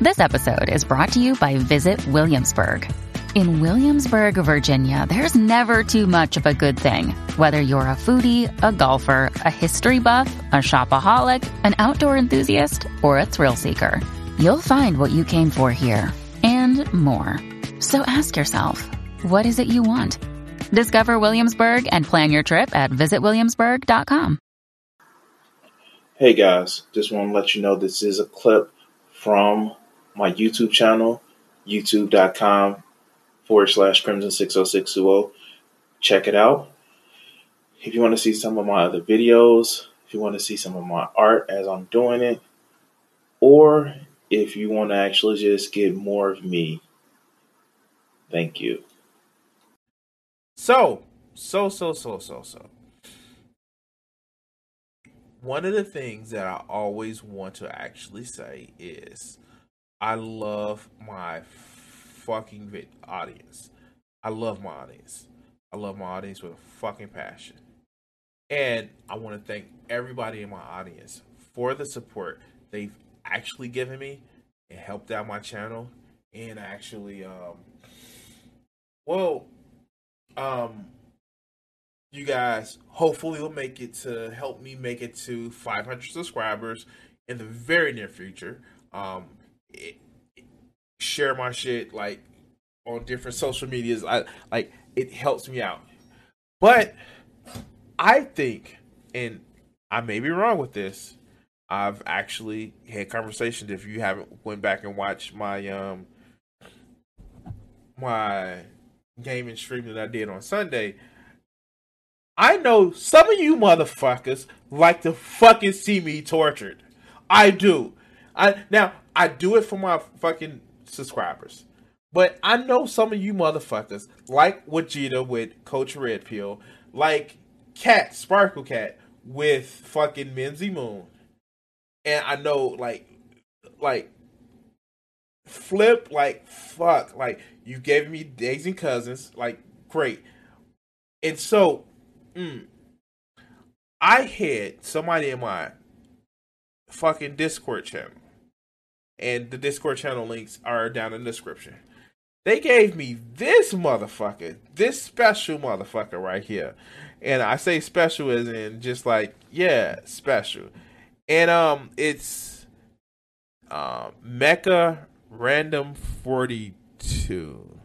This episode is brought to you by Visit Williamsburg. In Williamsburg, Virginia, there's never too much of a good thing. Whether you're a foodie, a golfer, a history buff, a shopaholic, an outdoor enthusiast, or a thrill seeker, you'll find what you came for here and more. So ask yourself, what is it you want? Discover Williamsburg and plan your trip at visitwilliamsburg.com. Hey guys, just want to let you know this is a clip from my YouTube channel, youtube.com forward slash crimson 60620. Check it out. If you want to see some of my other videos, if you want to see some of my art as I'm doing it, or if you want to actually just get more of me, thank you. So, so, so, so, so, so. One of the things that I always want to actually say is I love my fucking vid- audience. I love my audience. I love my audience with a fucking passion. And I want to thank everybody in my audience for the support they've actually given me and helped out my channel and actually um well um you guys hopefully will make it to help me make it to 500 subscribers in the very near future um it, share my shit like on different social medias. I like it helps me out. But I think, and I may be wrong with this. I've actually had conversations. If you haven't went back and watched my um my gaming stream that I did on Sunday, I know some of you motherfuckers like to fucking see me tortured. I do. I now I do it for my fucking subscribers. But I know some of you motherfuckers, like Vegeta with Coach Red Pill, like Cat, Sparkle Cat with fucking Minzy Moon. And I know like like Flip, like fuck, like you gave me and Cousins, like great. And so mm, I had somebody in my fucking Discord channel and the Discord channel links are down in the description. They gave me this motherfucker, this special motherfucker right here. And I say special as in just like, yeah, special. And um it's um Mecha Random 42.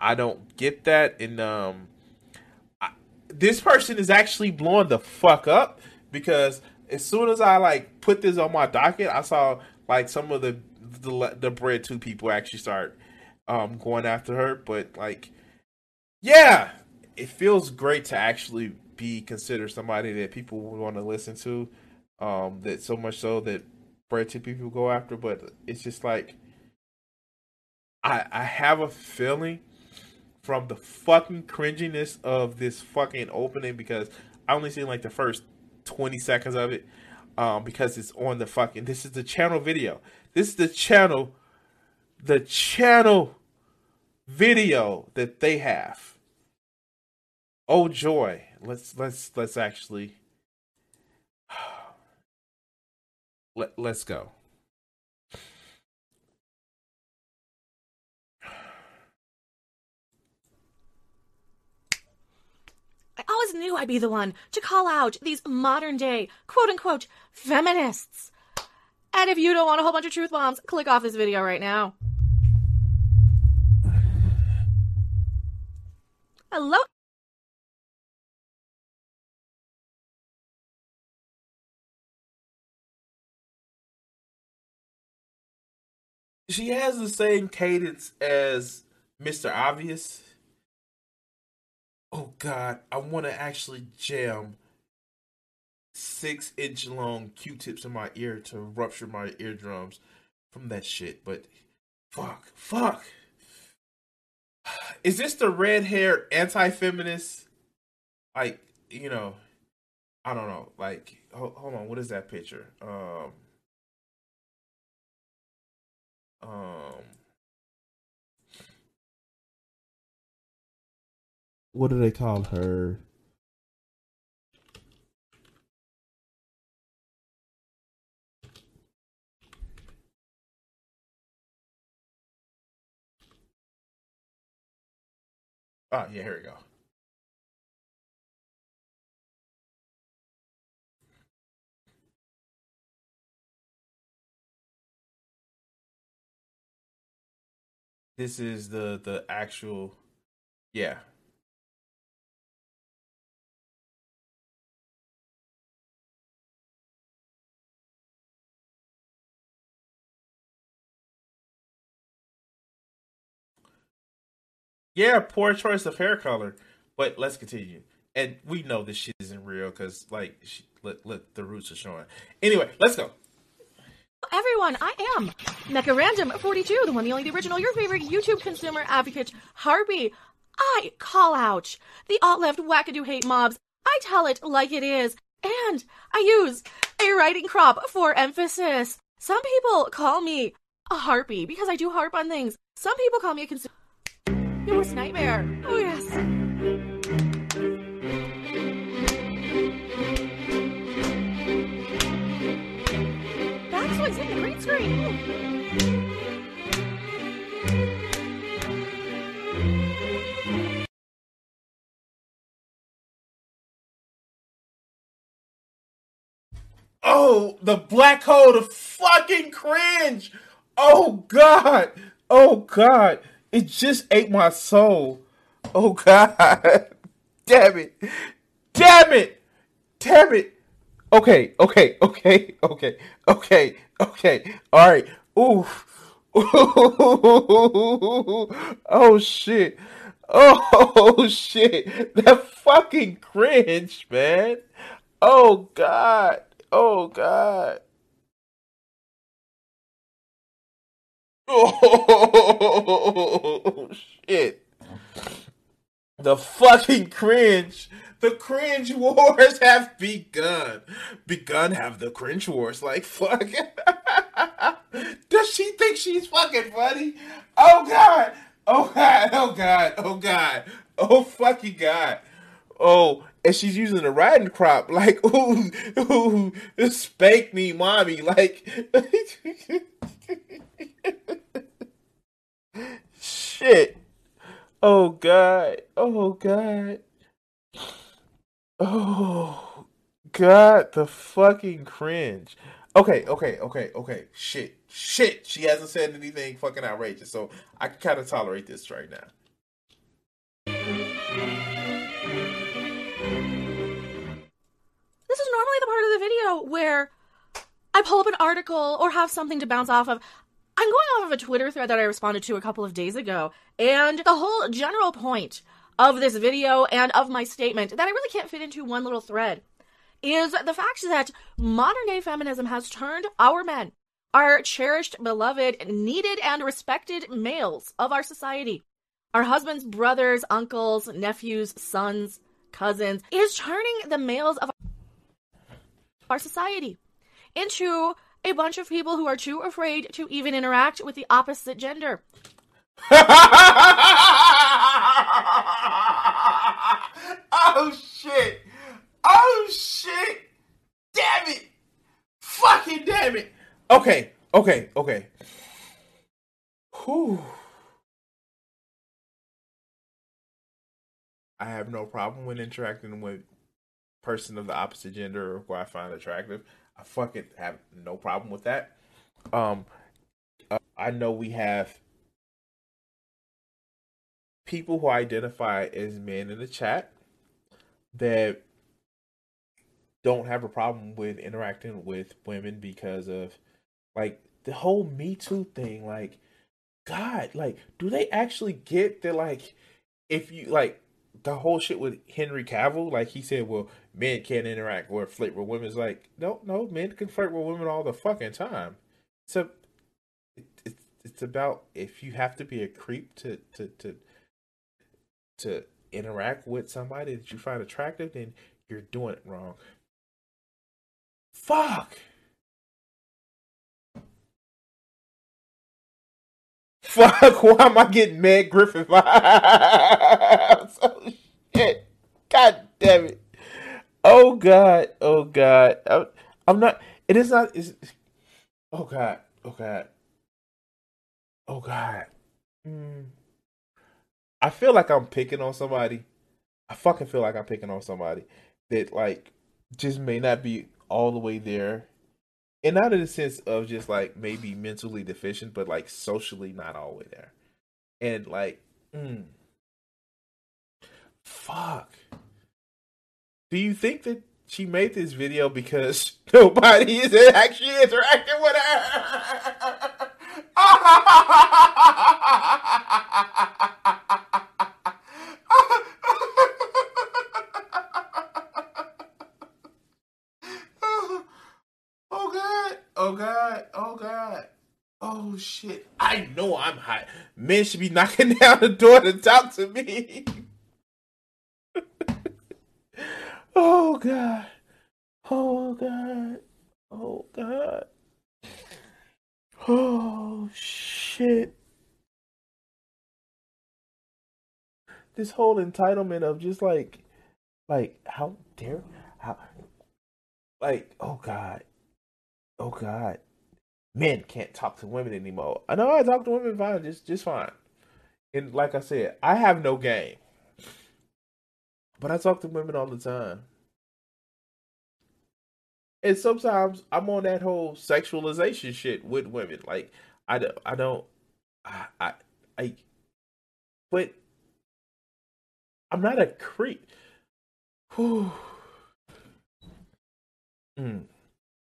I don't get that and um I, this person is actually blowing the fuck up because as soon as I like put this on my docket, I saw like some of the the, the BreadTube people actually start um going after her. But like, yeah, it feels great to actually be considered somebody that people want to listen to. Um, that so much so that BreadTube people go after. But it's just like I I have a feeling from the fucking cringiness of this fucking opening because I only seen like the first 20 seconds of it um, because it's on the fucking. This is the channel video. This is the channel, the channel video that they have. Oh joy! Let's let's let's actually let let's go. Always knew I'd be the one to call out these modern day, quote unquote, feminists. And if you don't want a whole bunch of truth bombs, click off this video right now. Hello? She has the same cadence as Mr. Obvious. Oh god, I want to actually jam six inch long Q-tips in my ear to rupture my eardrums from that shit. But fuck, fuck. Is this the red haired anti feminist? Like, you know, I don't know. Like, hold, hold on, what is that picture? Um, um, what do they call her? Oh, yeah, here we go. This is the the actual yeah. Yeah, poor choice of hair color. But let's continue. And we know this shit isn't real because, like, she, look, look, the roots are showing. Anyway, let's go. Everyone, I am Mecha Random 42, the one, the only, the original, your favorite YouTube consumer advocate, Harpy. I call out the alt left wackadoo hate mobs. I tell it like it is, and I use a writing crop for emphasis. Some people call me a harpy because I do harp on things. Some people call me a consumer. Your worst nightmare. Oh, yes. Backswing's hitting the green screen. Oh, the black hole of fucking cringe. Oh God. Oh God. It just ate my soul. Oh God. Damn it. Damn it. Damn it. Okay, okay, okay, okay, okay, okay. All right. Ooh. Oh shit. Oh shit. That fucking cringe, man. Oh God. Oh God. Oh shit. The fucking cringe. The cringe wars have begun. Begun have the cringe wars. Like fuck. Does she think she's fucking funny? Oh god. Oh god. Oh god. Oh god. Oh fucking god. Oh, and she's using a riding crop. Like, ooh, ooh, spank me, mommy. Like, shit. Oh god. Oh god. Oh god, the fucking cringe. Okay, okay, okay, okay. Shit. Shit. She hasn't said anything fucking outrageous, so I can kind of tolerate this right now. This is normally the part of the video where I pull up an article or have something to bounce off of. I'm going off of a Twitter thread that I responded to a couple of days ago, and the whole general point of this video and of my statement that I really can't fit into one little thread is the fact that modern day feminism has turned our men, our cherished, beloved, needed, and respected males of our society, our husbands, brothers, uncles, nephews, sons, cousins, is turning the males of our society into a bunch of people who are too afraid to even interact with the opposite gender. oh shit! Oh shit! Damn it! Fucking damn it! Okay, okay, okay. Whew. I have no problem when interacting with person of the opposite gender or who I find attractive. I fucking have no problem with that. Um, uh, I know we have people who identify as men in the chat that don't have a problem with interacting with women because of like the whole Me Too thing. Like, God, like, do they actually get that? Like, if you like the whole shit with Henry Cavill, like he said, well, men can't interact or flirt with women. It's like, no, no, men can flirt with women all the fucking time. So it's it's about if you have to be a creep to to to to interact with somebody that you find attractive, then you're doing it wrong. Fuck. Fuck, why am I getting Meg Griffin? God damn it. Oh god. Oh god. I'm, I'm not it is not is Oh god. Oh god. Oh god. Mm. I feel like I'm picking on somebody. I fucking feel like I'm picking on somebody that like just may not be all the way there. And not in the sense of just like maybe mentally deficient, but like socially not all the way there. And like, mm, fuck. Do you think that she made this video because nobody is actually interacting with her? oh god! Oh god! Oh god! Oh shit! I know I'm hot. Men should be knocking down the door to talk to me. Oh god! Oh god! Oh god! Oh shit! This whole entitlement of just like, like how dare how, like oh god, oh god men can't talk to women anymore. I know I talk to women fine, just just fine. And like I said, I have no game. But I talk to women all the time. And sometimes I'm on that whole sexualization shit with women. Like I don't I don't I I, I but I'm not a creep. Mm.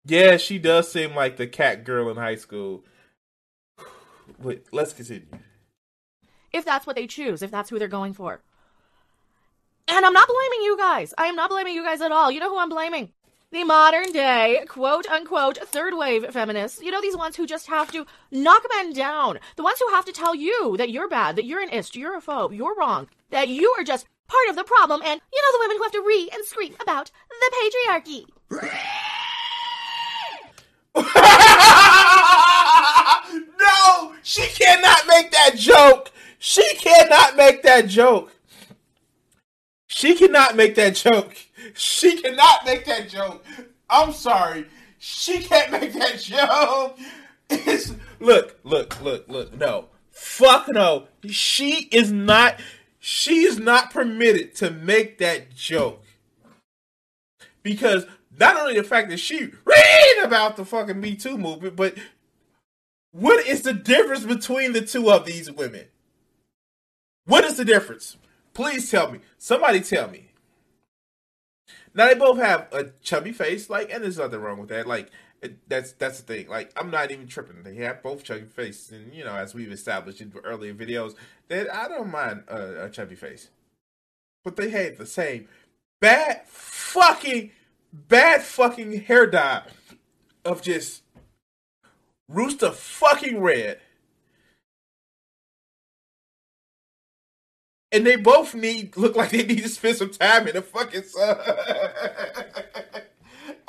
Yeah, she does seem like the cat girl in high school. But let's continue. If that's what they choose, if that's who they're going for. And I'm not blaming you guys. I am not blaming you guys at all. You know who I'm blaming? The modern day, quote unquote, third wave feminists. You know, these ones who just have to knock men down. The ones who have to tell you that you're bad, that you're an ist, you're a phobe, you're wrong, that you are just part of the problem, and you know the women who have to read and scream about the patriarchy. no, she cannot make that joke. She cannot make that joke. She cannot make that joke. She cannot make that joke. I'm sorry. She can't make that joke. It's, look, look, look, look. No. Fuck no. She is not she is not permitted to make that joke. Because not only the fact that she read about the fucking Me Too movement, but what is the difference between the two of these women? What is the difference? Please tell me. Somebody tell me. Now they both have a chubby face, like, and there's nothing wrong with that. Like, that's that's the thing. Like, I'm not even tripping. They have both chubby faces, and you know, as we've established in earlier videos, that I don't mind a, a chubby face, but they had the same bad fucking bad fucking hair dye of just rooster fucking red. And they both need look like they need to spend some time in the fucking sun.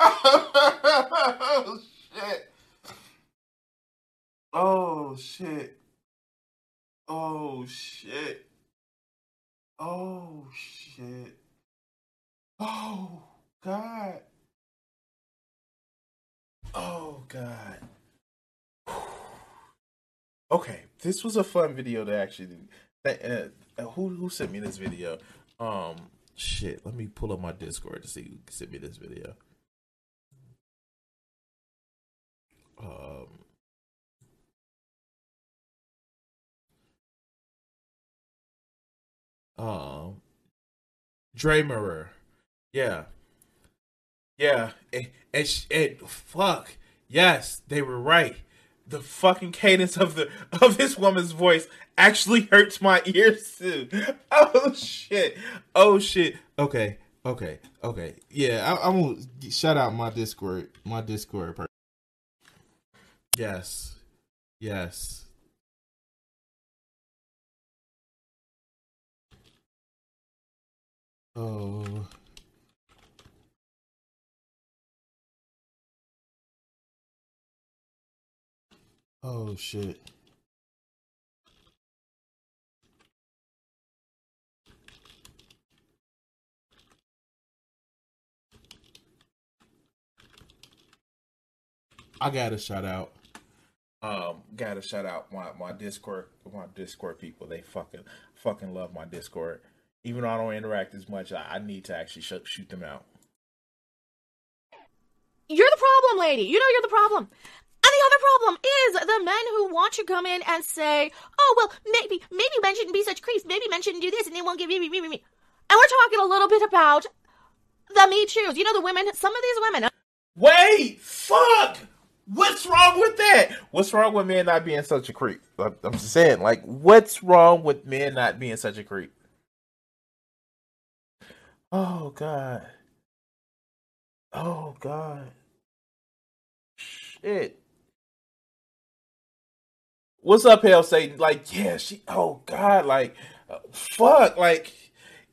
oh shit. Oh shit. Oh shit. Oh shit. Oh God. Oh God. Okay, this was a fun video to actually. Uh, who who sent me this video? Um, shit. Let me pull up my Discord to see who sent me this video. Um. Um. Yeah. Yeah. And, and, and fuck. Yes, they were right. The fucking cadence of the of this woman's voice actually hurts my ears too. Oh shit. Oh shit. Okay. Okay. Okay. Yeah, I, I'm gonna shout out my Discord. My Discord. Person. Yes. Yes. Oh. Oh shit. I got a shout out. Um, gotta shout out my, my Discord my Discord people. They fucking fucking love my Discord. Even though I don't interact as much, I, I need to actually sh- shoot them out. You're the problem, lady. You know you're the problem. The problem is the men who want to come in and say, "Oh well, maybe maybe men shouldn't be such creeps. Maybe men shouldn't do this, and they won't give me me me me." And we're talking a little bit about the Me Too's. You know the women. Some of these women. Uh, Wait, fuck. What's wrong with that? What's wrong with men not being such a creep? I'm just saying, like, what's wrong with men not being such a creep? Oh God. Oh God. Shit. What's up, Hell Satan? Like, yeah, she. Oh God, like, fuck. Like,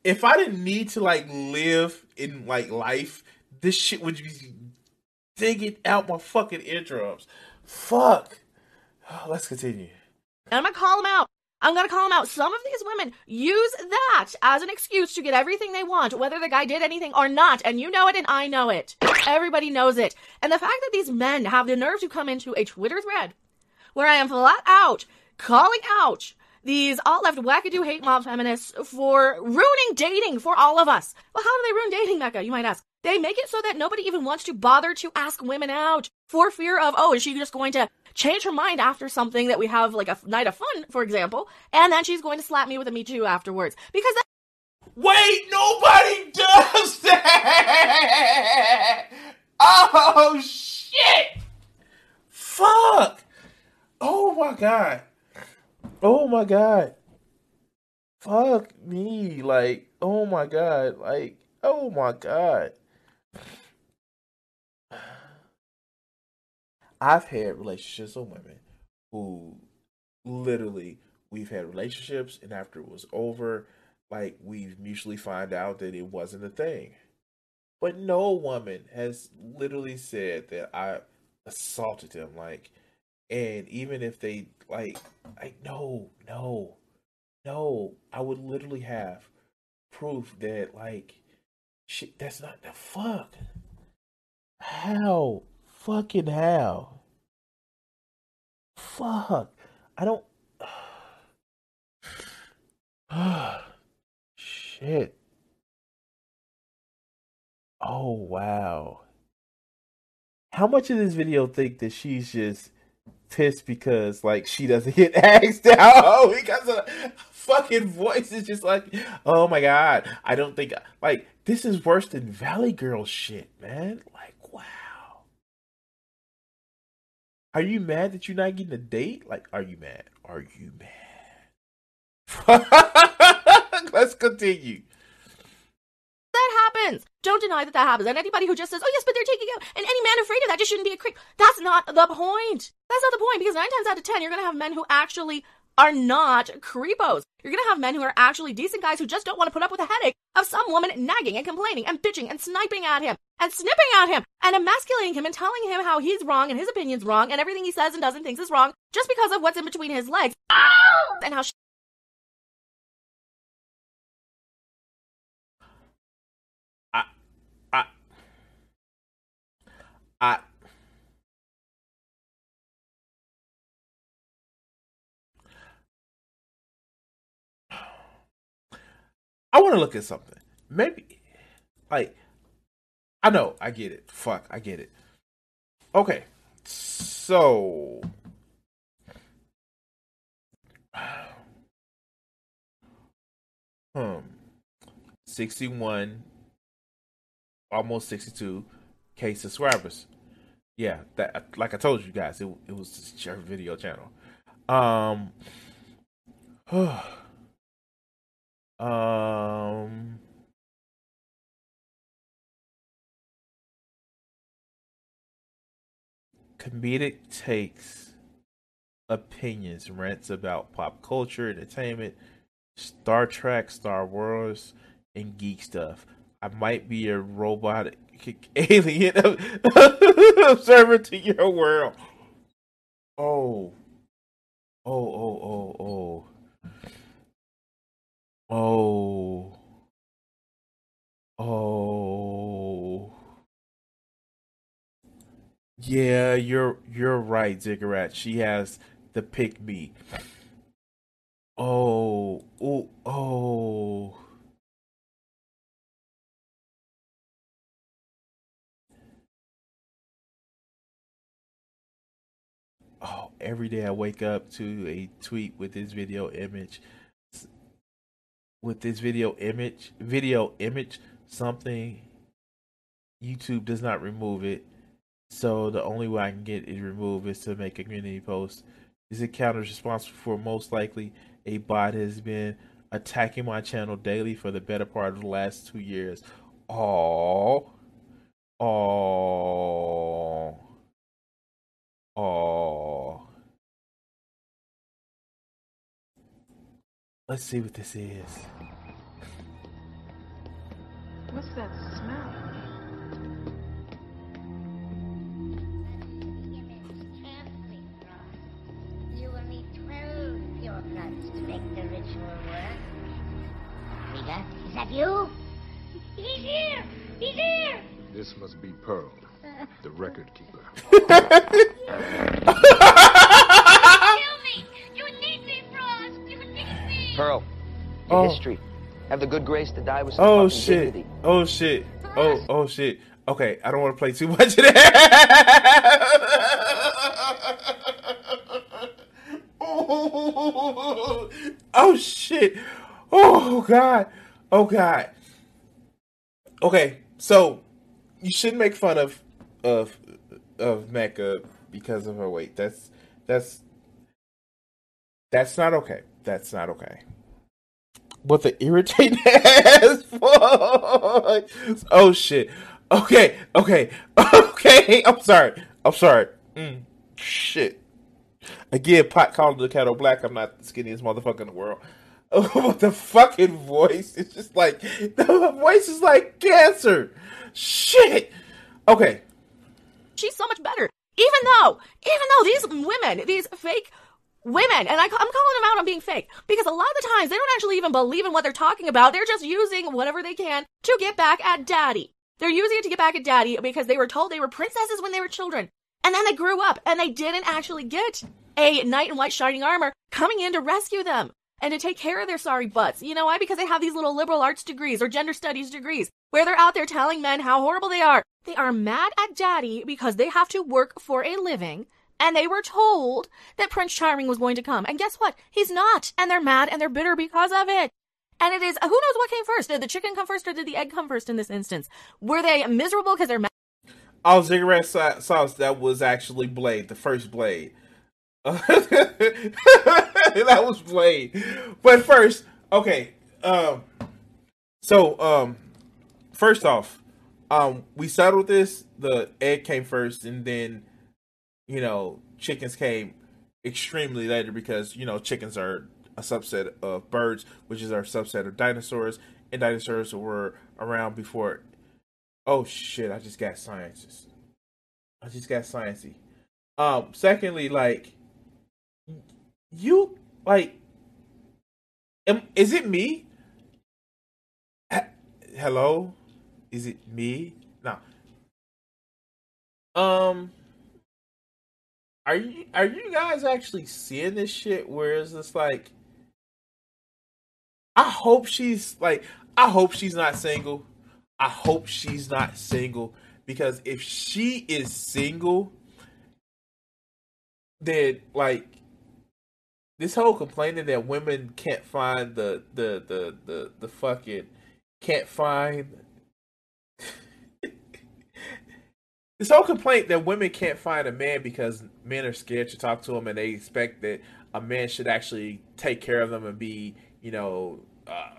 if I didn't need to like live in like life, this shit would be digging out my fucking eardrums. Fuck. Oh, let's continue. I'm gonna call them out. I'm gonna call them out. Some of these women use that as an excuse to get everything they want, whether the guy did anything or not. And you know it, and I know it. Everybody knows it. And the fact that these men have the nerve to come into a Twitter thread where I am flat out calling out these all left wackadoo hate mob feminists for ruining dating for all of us. Well, how do they ruin dating, Mecha? You might ask. They make it so that nobody even wants to bother to ask women out for fear of, oh, is she just going to change her mind after something that we have like a night of fun, for example, and then she's going to slap me with a me too afterwards. Because that- Wait, nobody does that! Oh shit! Fuck! Oh my god. Oh my god. Fuck me. Like, oh my god. Like, oh my god. I've had relationships with women who literally we've had relationships and after it was over, like we've mutually find out that it wasn't a thing. But no woman has literally said that I assaulted them. Like, and even if they like, like no, no, no, I would literally have proof that like, shit, that's not the fuck. How? Fucking how? Fuck. I don't. Shit. Oh, wow. How much of this video think that she's just pissed because, like, she doesn't get asked out because of fucking voice is just like, oh my god, I don't think, like, this is worse than Valley Girl shit, man. Like, wow. Are you mad that you're not getting a date? Like, are you mad? Are you mad? Let's continue. Happens. Don't deny that that happens. And anybody who just says, oh, yes, but they're taking out, and any man afraid of that just shouldn't be a creep. That's not the point. That's not the point because nine times out of ten, you're going to have men who actually are not creepos. You're going to have men who are actually decent guys who just don't want to put up with the headache of some woman nagging and complaining and bitching and sniping at him and snipping at him and emasculating him and telling him how he's wrong and his opinion's wrong and everything he says and does and thinks is wrong just because of what's in between his legs. And how sh- I. I want to look at something. Maybe, like, I know, I get it. Fuck, I get it. Okay, so. Hmm. 61 almost 62 k subscribers yeah that like i told you guys it, it was just your video channel um um comedic takes opinions rants about pop culture entertainment Star Trek, Star Wars, and geek stuff. I might be a robotic alien observer to your world. Oh. Oh, oh, oh, oh. Oh. Oh. Yeah, you're you're right, Ziggurat. She has the pick me. Oh, oh, oh. Oh, every day I wake up to a tweet with this video image. With this video image, video image, something YouTube does not remove it. So the only way I can get it removed is to make a community post. This account is responsible for most likely a bot has been attacking my channel daily for the better part of the last two years. Oh, oh, oh. Let's see what this is. What's that smell? You will need 12 pure bloods to make the ritual work. Rita, is that you? He's here! He's here! This must be Pearl, the record keeper. Pearl, your Oh. history. Have the good grace to die with some Oh shit! dignity. Oh shit! Oh oh shit! Okay, I don't want to play too much of that. oh, oh shit! Oh god! Oh god! Okay, so you shouldn't make fun of of of Mecha because of her weight. That's that's that's not okay. That's not okay. What the irritating ass fuck? Oh shit. Okay, okay, okay. I'm sorry. I'm sorry. Mm, shit. Again, pot calling the kettle black. I'm not the skinniest motherfucker in the world. Oh, the fucking voice It's just like the voice is like cancer. Shit. Okay. she's so much better. Even though, even though these women, these fake women, and I, I'm calling them out on being fake because a lot of the times they don't actually even believe in what they're talking about. They're just using whatever they can to get back at daddy. They're using it to get back at daddy because they were told they were princesses when they were children. And then they grew up and they didn't actually get a knight in white shining armor coming in to rescue them and to take care of their sorry butts. You know why? Because they have these little liberal arts degrees or gender studies degrees where they're out there telling men how horrible they are. They are mad at daddy because they have to work for a living and they were told that Prince Charming was going to come. And guess what? He's not. And they're mad and they're bitter because of it. And it is, who knows what came first? Did the chicken come first or did the egg come first in this instance? Were they miserable because they're mad? Oh, cigarette sauce. That was actually Blade, the first Blade. that was Blade. But first, okay. Um. So, um, first off, um, we settled this. The egg came first, and then, you know, chickens came extremely later because you know chickens are a subset of birds, which is our subset of dinosaurs, and dinosaurs were around before. Oh shit! I just got sciences. I just got sciencey. Um. Secondly, like you like, am, is it me? Hello, is it me? No. Um. Are you are you guys actually seeing this shit? Where is this like, I hope she's like, I hope she's not single. I hope she's not single because if she is single, then like this whole complaining that women can't find the the the the, the fucking can't find this whole complaint that women can't find a man because men are scared to talk to them and they expect that a man should actually take care of them and be you know uh,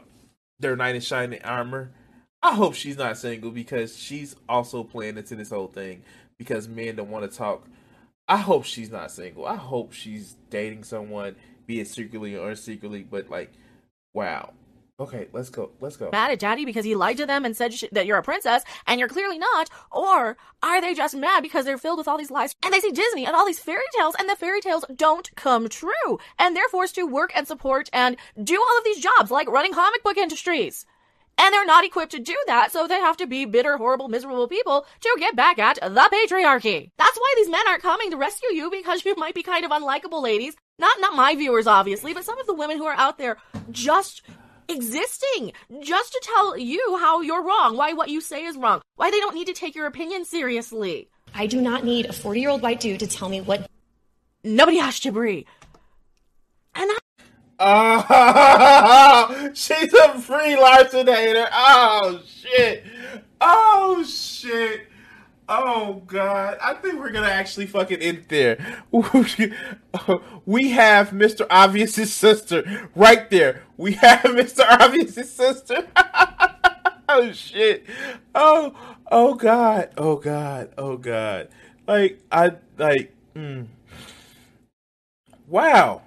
their knight in shining armor. I hope she's not single because she's also playing into this whole thing because men don't want to talk. I hope she's not single. I hope she's dating someone be it secretly or secretly but like wow okay let's go let's go mad at daddy because he lied to them and said sh- that you're a princess and you're clearly not? Or are they just mad because they're filled with all these lies and they see Disney and all these fairy tales and the fairy tales don't come true and they're forced to work and support and do all of these jobs like running comic book industries? And they're not equipped to do that, so they have to be bitter, horrible, miserable people to get back at the patriarchy. That's why these men aren't coming to rescue you because you might be kind of unlikable ladies. Not not my viewers obviously, but some of the women who are out there just existing just to tell you how you're wrong, why what you say is wrong, why they don't need to take your opinion seriously. I do not need a 40 year old white dude to tell me what. Nobody has to breathe. And I Oh, she's a free larcenator. Oh shit. Oh shit. Oh god. I think we're gonna actually fucking end there. We have Mr. Obvious's sister right there. We have Mr. Obvious's sister. oh shit. Oh oh god. Oh god. Oh god. Like I like. Mm. Wow.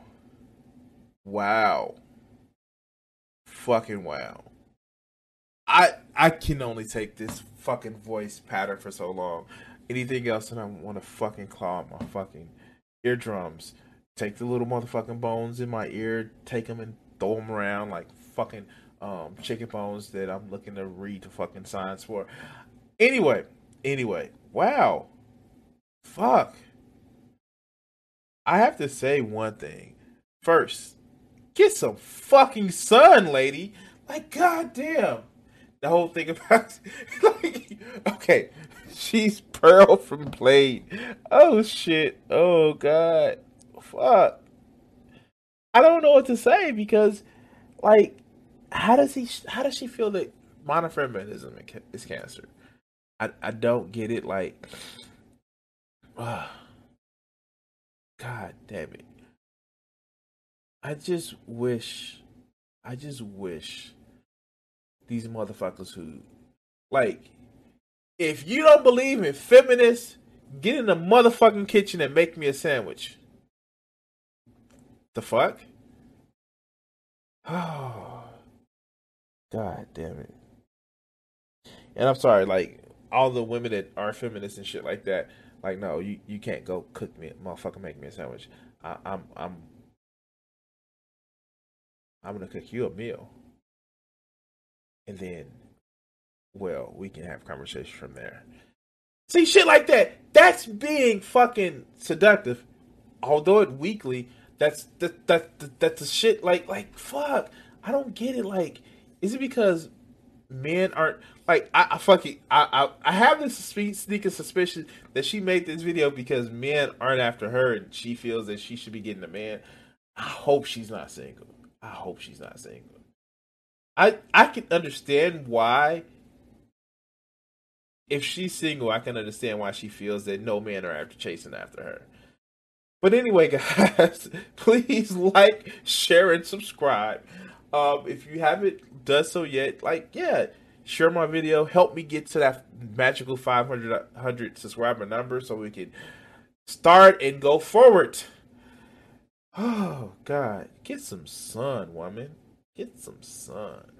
Wow. Fucking wow. I I can only take this fucking voice pattern for so long. Anything else and I want to fucking claw out my fucking eardrums. Take the little motherfucking bones in my ear, take them and throw them around like fucking um chicken bones that I'm looking to read the fucking signs for. Anyway, anyway, wow. Fuck. I have to say one thing. First, get some fucking sun, lady. Like, goddamn. The whole thing about, like, okay, she's Pearl from Blade. Oh shit. Oh god. Fuck. I don't know what to say because, like, how does he? How does she feel that monofeminism is cancer? I I don't get it. Like, uh, God damn it. I just wish, I just wish these motherfuckers who, like, if you don't believe in feminists, get in the motherfucking kitchen and make me a sandwich. The fuck? Oh, god damn it. And I'm sorry, like, all the women that are feminists and shit like that, like, no, you, you can't go cook me, motherfucker, make me a sandwich. I, I'm, I'm I'm gonna cook you a meal. And then, well, we can have conversation from there. See, shit like that. That's being fucking seductive. Although it weekly, that's that that, that that's a shit like like fuck. I don't get it. Like, is it because men aren't like I, I fucking I, I I have this sneaking suspicion that she made this video because men aren't after her and she feels that she should be getting a man. I hope she's not single. I hope she's not single. I I can understand why. If she's single, I can understand why she feels that no men are after chasing after her. But anyway, guys, please like, share, and subscribe. Um, if you haven't done so yet, like yeah, share my video. Help me get to that magical 500 subscriber number so we can start and go forward. Oh God, get some sun, woman. Get some sun.